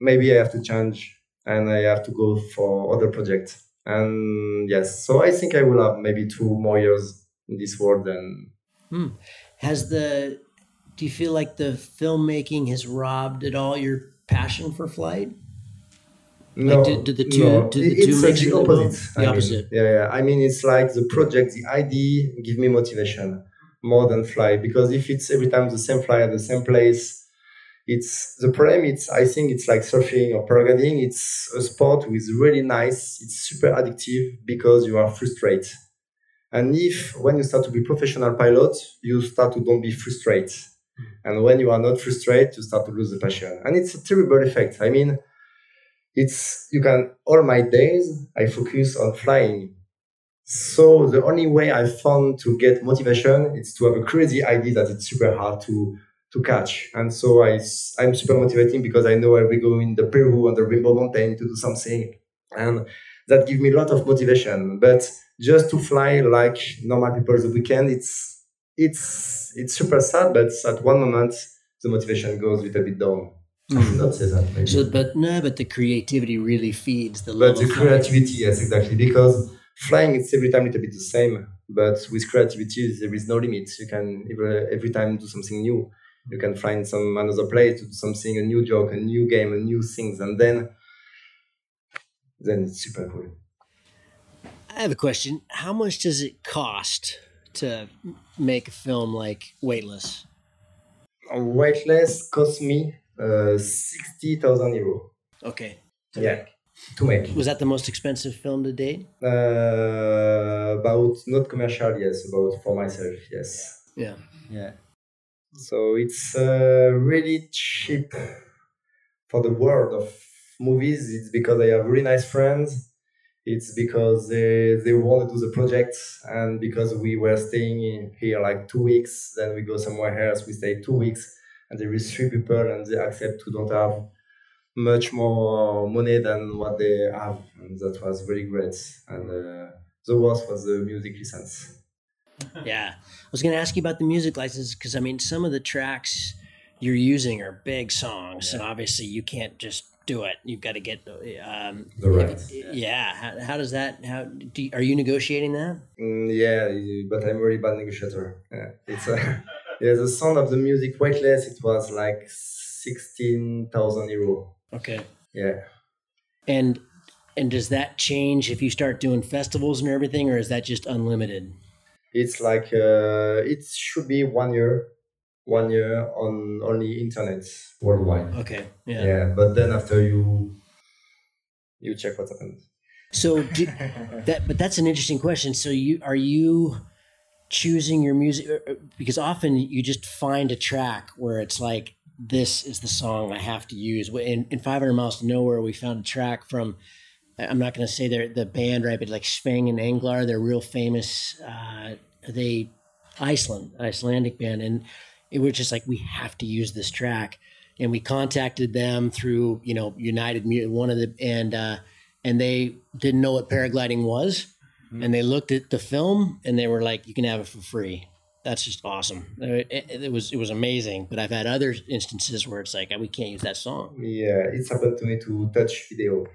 maybe I have to change and I have to go for other projects. And yes, so I think I will have maybe two more years in this world. And hmm. has the do you feel like the filmmaking has robbed at all your passion for flight? No, like did, did the two, no. Did the two it's the opposite. The opposite. Mean, yeah, yeah. I mean, it's like the project, the idea give me motivation more than fly because if it's every time the same fly at the same place, it's the problem it's i think it's like surfing or paragliding it's a sport with really nice it's super addictive because you are frustrated and if when you start to be professional pilot you start to don't be frustrated. Hmm. And when you are not frustrated you start to lose the passion. And it's a terrible effect. I mean it's you can all my days i focus on flying. So the only way i found to get motivation is to have a crazy idea that it's super hard to to catch. And so I, I'm super motivating because I know I'll be going the Peru on the Rainbow Mountain to do something. And that give me a lot of motivation. But just to fly like normal people the weekend, it's, it's, it's super sad. But at one moment, the motivation goes a little bit down. Mm. not say that. Maybe. So, but no, but the creativity really feeds the. But the creativity, yes, exactly, because flying it's every time a little bit the same. But with creativity, there is no limit. You can every, every time do something new you can find some another place to do something, a new joke, a new game, a new things, and then then it's super cool. I have a question. How much does it cost to make a film like Weightless? Weightless cost me uh, sixty thousand euro. Okay. Yeah, to make. Was that the most expensive film to date? Uh, about not commercial, yes. About for myself, yes. Yeah. Yeah. So it's uh, really cheap for the world of movies. It's because I have really nice friends. It's because they, they want to do the project and because we were staying in here like two weeks, then we go somewhere else, we stay two weeks and there is three people and they accept to don't have much more money than what they have. And that was really great. And uh, the worst was the music license. Yeah. I was going to ask you about the music license because I mean, some of the tracks you're using are big songs, and obviously you can't just do it. You've got to get um, The rights. Yeah. How, how does that? How do you, are you negotiating that? Mm, yeah, but I'm a really bad negotiator. Yeah, it's uh, yeah. The sound of the music weightless. It was like sixteen thousand euro. Okay. Yeah. And and does that change if you start doing festivals and everything, or is that just unlimited? It's like uh, it should be one year, one year on only internet worldwide. Okay. Yeah. Yeah. but then after you you check what happened. So do, that, but that's an interesting question. So you are you choosing your music uh, uh, because often you just find a track where it's like this is the song I have to use. In, in 500 Miles to Nowhere, we found a track from I'm not going to say they're the band right, but like Svang and Anglar, they're real famous. Uh, they Iceland, Icelandic band, and it was just like we have to use this track, and we contacted them through you know United one of the and uh, and they didn't know what paragliding was, and they looked at the film and they were like, you can have it for free. That's just awesome. It, it- it was it was amazing. But I've had other instances where it's like we can't use that song. Yeah, it's happened to me to touch video.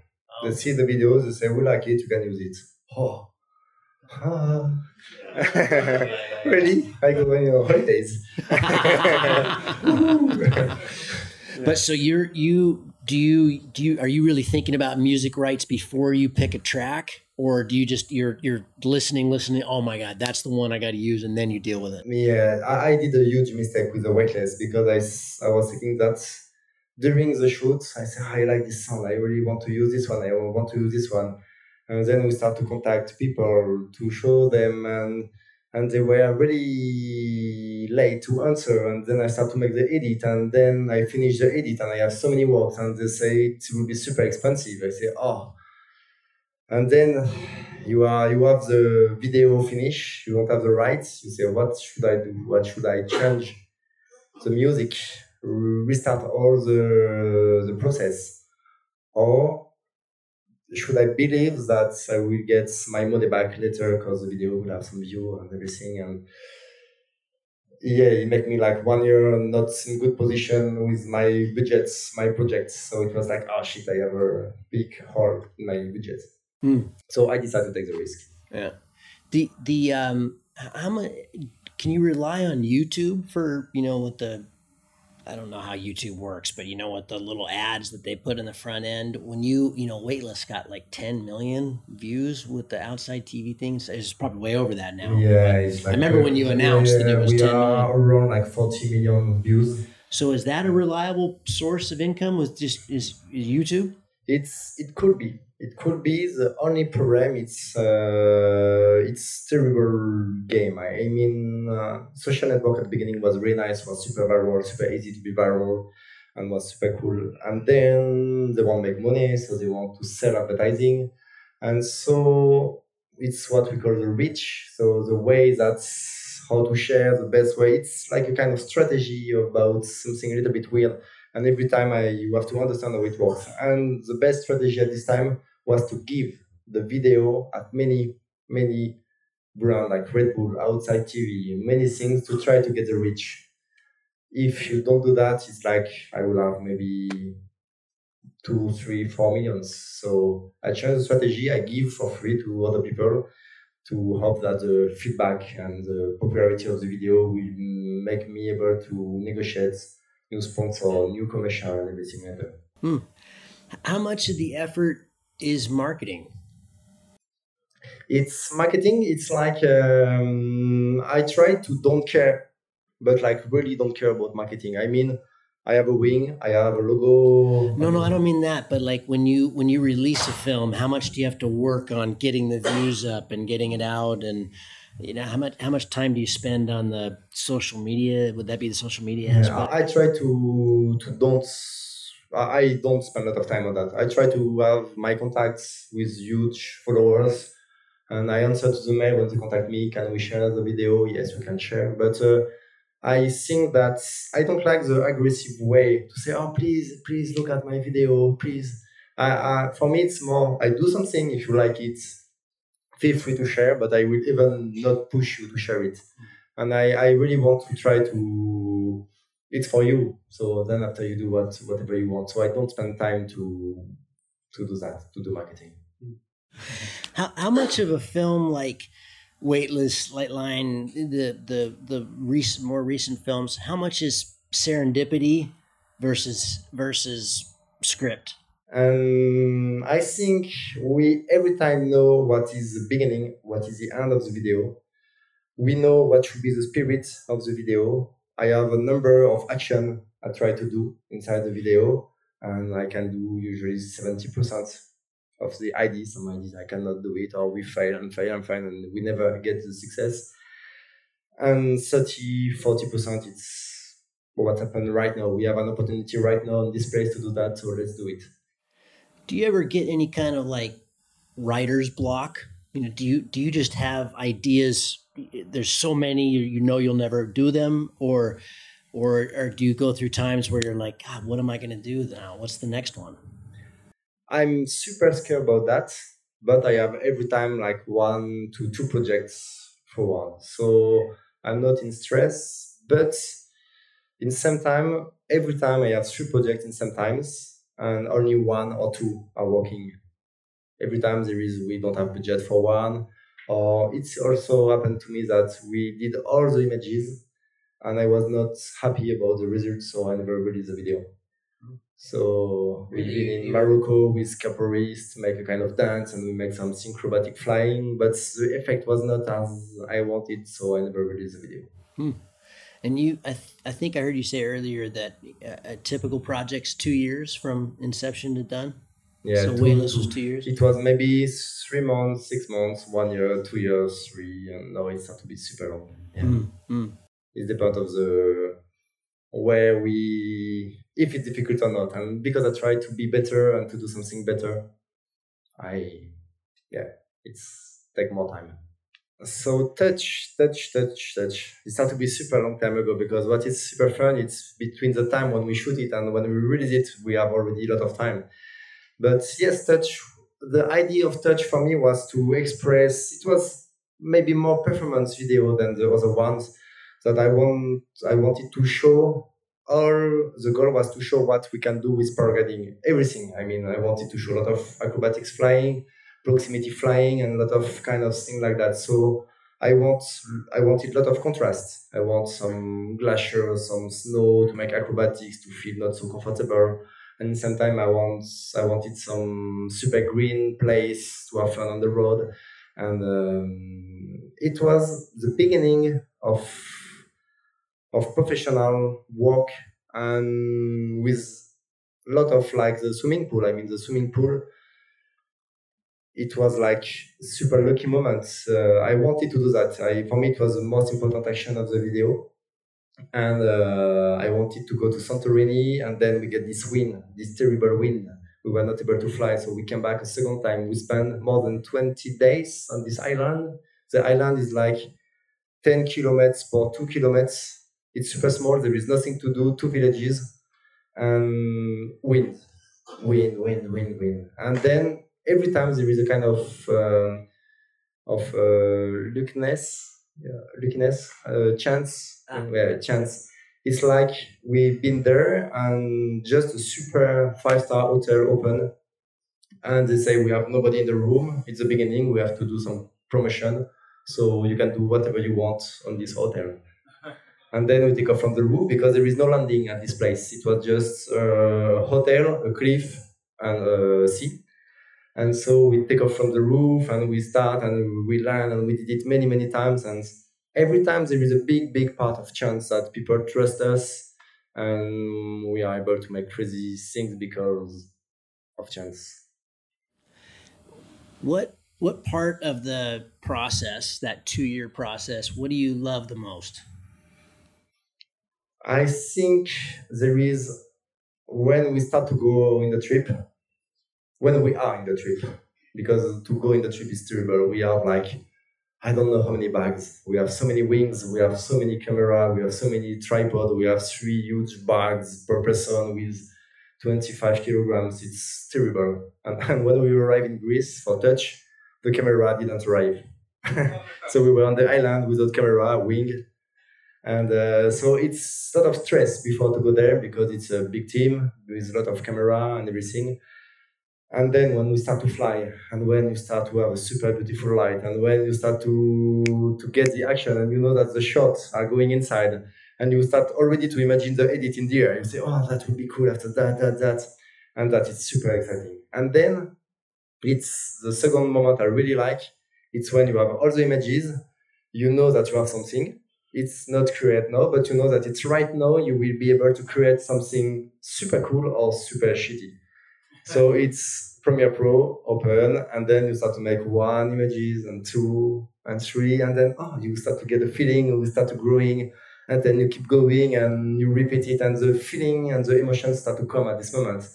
They see the videos, they say, we like it, you can use it. Oh. Ah. really? I go on your holidays. But so you're you do you do you are you really thinking about music rights before you pick a track, or do you just you're you're listening, listening? Oh my god, that's the one I got to use, and then you deal with it. Yeah, uh, I, I did a huge mistake with the weightless because I, I was thinking that during the shoot, I said, I like this sound, I really want to use this one, I want to use this one. And then we start to contact people to show them, and and they were really late to answer. And then I start to make the edit, and then I finish the edit, and I have so many works, and they say it will be super expensive. I say, oh. And then you are you have the video finish, you don't have the rights. You say, what should I do? What should I change? The music, restart all the the process, or should I believe that I will get my money back later because the video will have some view and everything and yeah, it made me like one year not in good position with my budgets, my projects. So it was like, oh shit, I have a big hole in my budget. Hmm. So I decided to take the risk. Yeah. The the um how much can you rely on YouTube for you know what the I don't know how YouTube works, but you know what the little ads that they put in the front end when you you know Weightless got like 10 million views with the outside TV things. It's probably way over that now. Yeah, it's like I remember uh, when you announced that it was we 10 are around like 40 million views. So is that a reliable source of income with just is YouTube? It's it could be. It could be the only problem. It's uh, it's terrible game. I, I mean, uh, social network at the beginning was really nice. Was super viral, super easy to be viral, and was super cool. And then they want to make money, so they want to sell advertising, and so it's what we call the reach. So the way that's how to share the best way. It's like a kind of strategy about something a little bit weird and every time I you have to understand how it works. And the best strategy at this time was to give the video at many many brand like Red Bull, outside TV, many things to try to get the reach. If you don't do that, it's like I will have maybe two, three, four millions. So I change the strategy. I give for free to other people to hope that the feedback and the popularity of the video will make me able to negotiate new sponsor, new commercial, and everything like that. How much of the effort is marketing? it's marketing. It's like um, I try to don't care, but like really don't care about marketing. I mean, I have a wing, I have a logo. No, no, I don't mean that. But like when you when you release a film, how much do you have to work on getting the views up and getting it out and you know how much how much time do you spend on the social media? Would that be the social media aspect? I try to to don't i don't spend a lot of time on that. I try to have my contacts with huge followers and i answer to the mail when they contact me can we share the video? Yes we can share. But uh, i think that i don't like the aggressive way to say oh please please look at my video please. Uh, for me it's more i do something if you like it feel free to share, but I will even not push you to share it. And I, I really want to try to, it's for you. So then after you do what, whatever you want. So I don't spend time to, to do that, to do marketing. How, how much of a film like Weightless, Lightline, the, the, the recent, more recent films, how much is serendipity versus, versus script? And I think we every time know what is the beginning, what is the end of the video. We know what should be the spirit of the video. I have a number of action I try to do inside the video, and I can do usually seventy percent of the ideas. Some ideas I cannot do it, or we fail and fail and fail, and we never get the success. And 30 40 percent it's what happened right now. We have an opportunity right now in this place to do that, so let's do it do you ever get any kind of like writer's block? You know, do you do you just have ideas? There's so many you, know you'll never do them, or or or do you go through times where you're like, God, what am I going to do now? What's the next one? I'm super scared about that, but I have every time like one to two projects for one, so I'm not in stress. But in same time, every time I have three projects in some times, and only one or two are working. Every time there is, we don't have budget for one. Or it's also happened to me that we did all the images and I was not happy about the results, so I never released the video. So we've been in Morocco with capoeirists, make a kind of dance, and we make some synchrobatic flying, but the effect was not as I wanted, so I never released the video. Hmm. And you, I, th- I think I heard you say earlier that a, a, typical project's two years from inception to done. Yeah. So two, Weightless was two years. It was maybe three months, six months, one year, two years, three, and now it starts to be super long. Yeah. Mm, It's the part of the where we, if it's difficult or not, and because I try to be better and to do something better, I, yeah, it's take more time. So touch, touch, touch, touch. It started to be super long time ago because what is super fun, it's between the time when we shoot it and when we release it, we have already a lot of time. But yes, touch, the idea of touch for me was to express, it was maybe more performance video than the other ones that I want, I wanted to show all the goal was to show what we can do with paragliding, everything. I mean, I wanted to show a lot of acrobatics flying, proximity flying and a lot of kind of thing like that. So I want I wanted a lot of contrast. I want some glacier, some snow to make acrobatics to feel not so comfortable. And sometimes I want I wanted some super green place to have fun on the road. And um, it was the beginning of of professional work and with a lot of like the swimming pool. I mean the swimming pool it was like super lucky moment. Uh, I wanted to do that. I, for me, it was the most important action of the video. And uh, I wanted to go to Santorini, and then we get this wind, this terrible wind. We were not able to fly, so we came back a second time. We spent more than 20 days on this island. The island is like 10 kilometers for two kilometers. It's super small. There is nothing to do. Two villages, and wind, wind, wind, wind, wind. And then every time there is a kind of uh, of uh, luckiness, yeah, luckiness, uh, chance, ah. yeah, chance. It's like we've been there and just a super five star hotel open, and they say we have nobody in the room. It's the beginning. We have to do some promotion, so you can do whatever you want on this hotel. and then we take off from the roof because there is no landing at this place. It was just a hotel, a cliff, and a sea And so we take off from the roof and we start and we land and we did it many, many times. And every time there is a big, big part of chance that people trust us and we are able to make crazy things because of chance. What what part of the process, that two year process, what do you love the most? I think there is when we start to go in the trip, when we are in the trip, because to go in the trip is terrible. We have like I don't know how many bags. We have so many wings. We have so many camera. We have so many tripod. We have three huge bags per person with 25 kilograms. It's terrible. And, and when we arrive in Greece for touch, the camera didn't arrive. so we were on the island without camera, wing. And uh, so it's a lot of stress before to go there because it's a big team with a lot of camera and everything. And then when we start to fly, and when you start to have a super beautiful light, and when you start to to get the action, and you know that the shots are going inside, and you start already to imagine the edit in the air, you say, "Oh, that would be cool after that, that, that," and that is super exciting. And then it's the second moment I really like. It's when you have all the images, you know that you have something. It's not create now, but you know that it's right now. You will be able to create something super cool or super shitty so it's Premiere Pro open, and then you start to make one images and two and three, and then oh, you start to get a feeling, you start to growing, and then you keep going and you repeat it, and the feeling and the emotions start to come at this moment.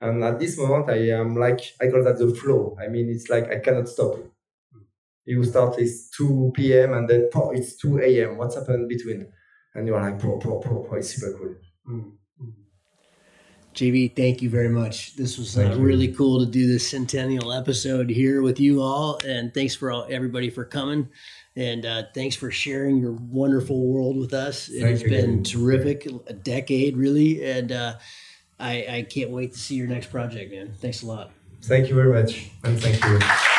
And at this moment, I am like I call that the flow. I mean, it's like I cannot stop. You start it's 2 p.m. and then oh, it's 2 a.m. What's happened between? And you're like, po, po, po, po. it's super cool. Mm. JB, thank you very much. This was uh, really cool to do this centennial episode here with you all, and thanks for all, everybody for coming, and uh, thanks for sharing your wonderful world with us. It has been terrific, a decade really, and uh, I, I can't wait to see your next project, man. Thanks a lot. Thank you very much, and thank you.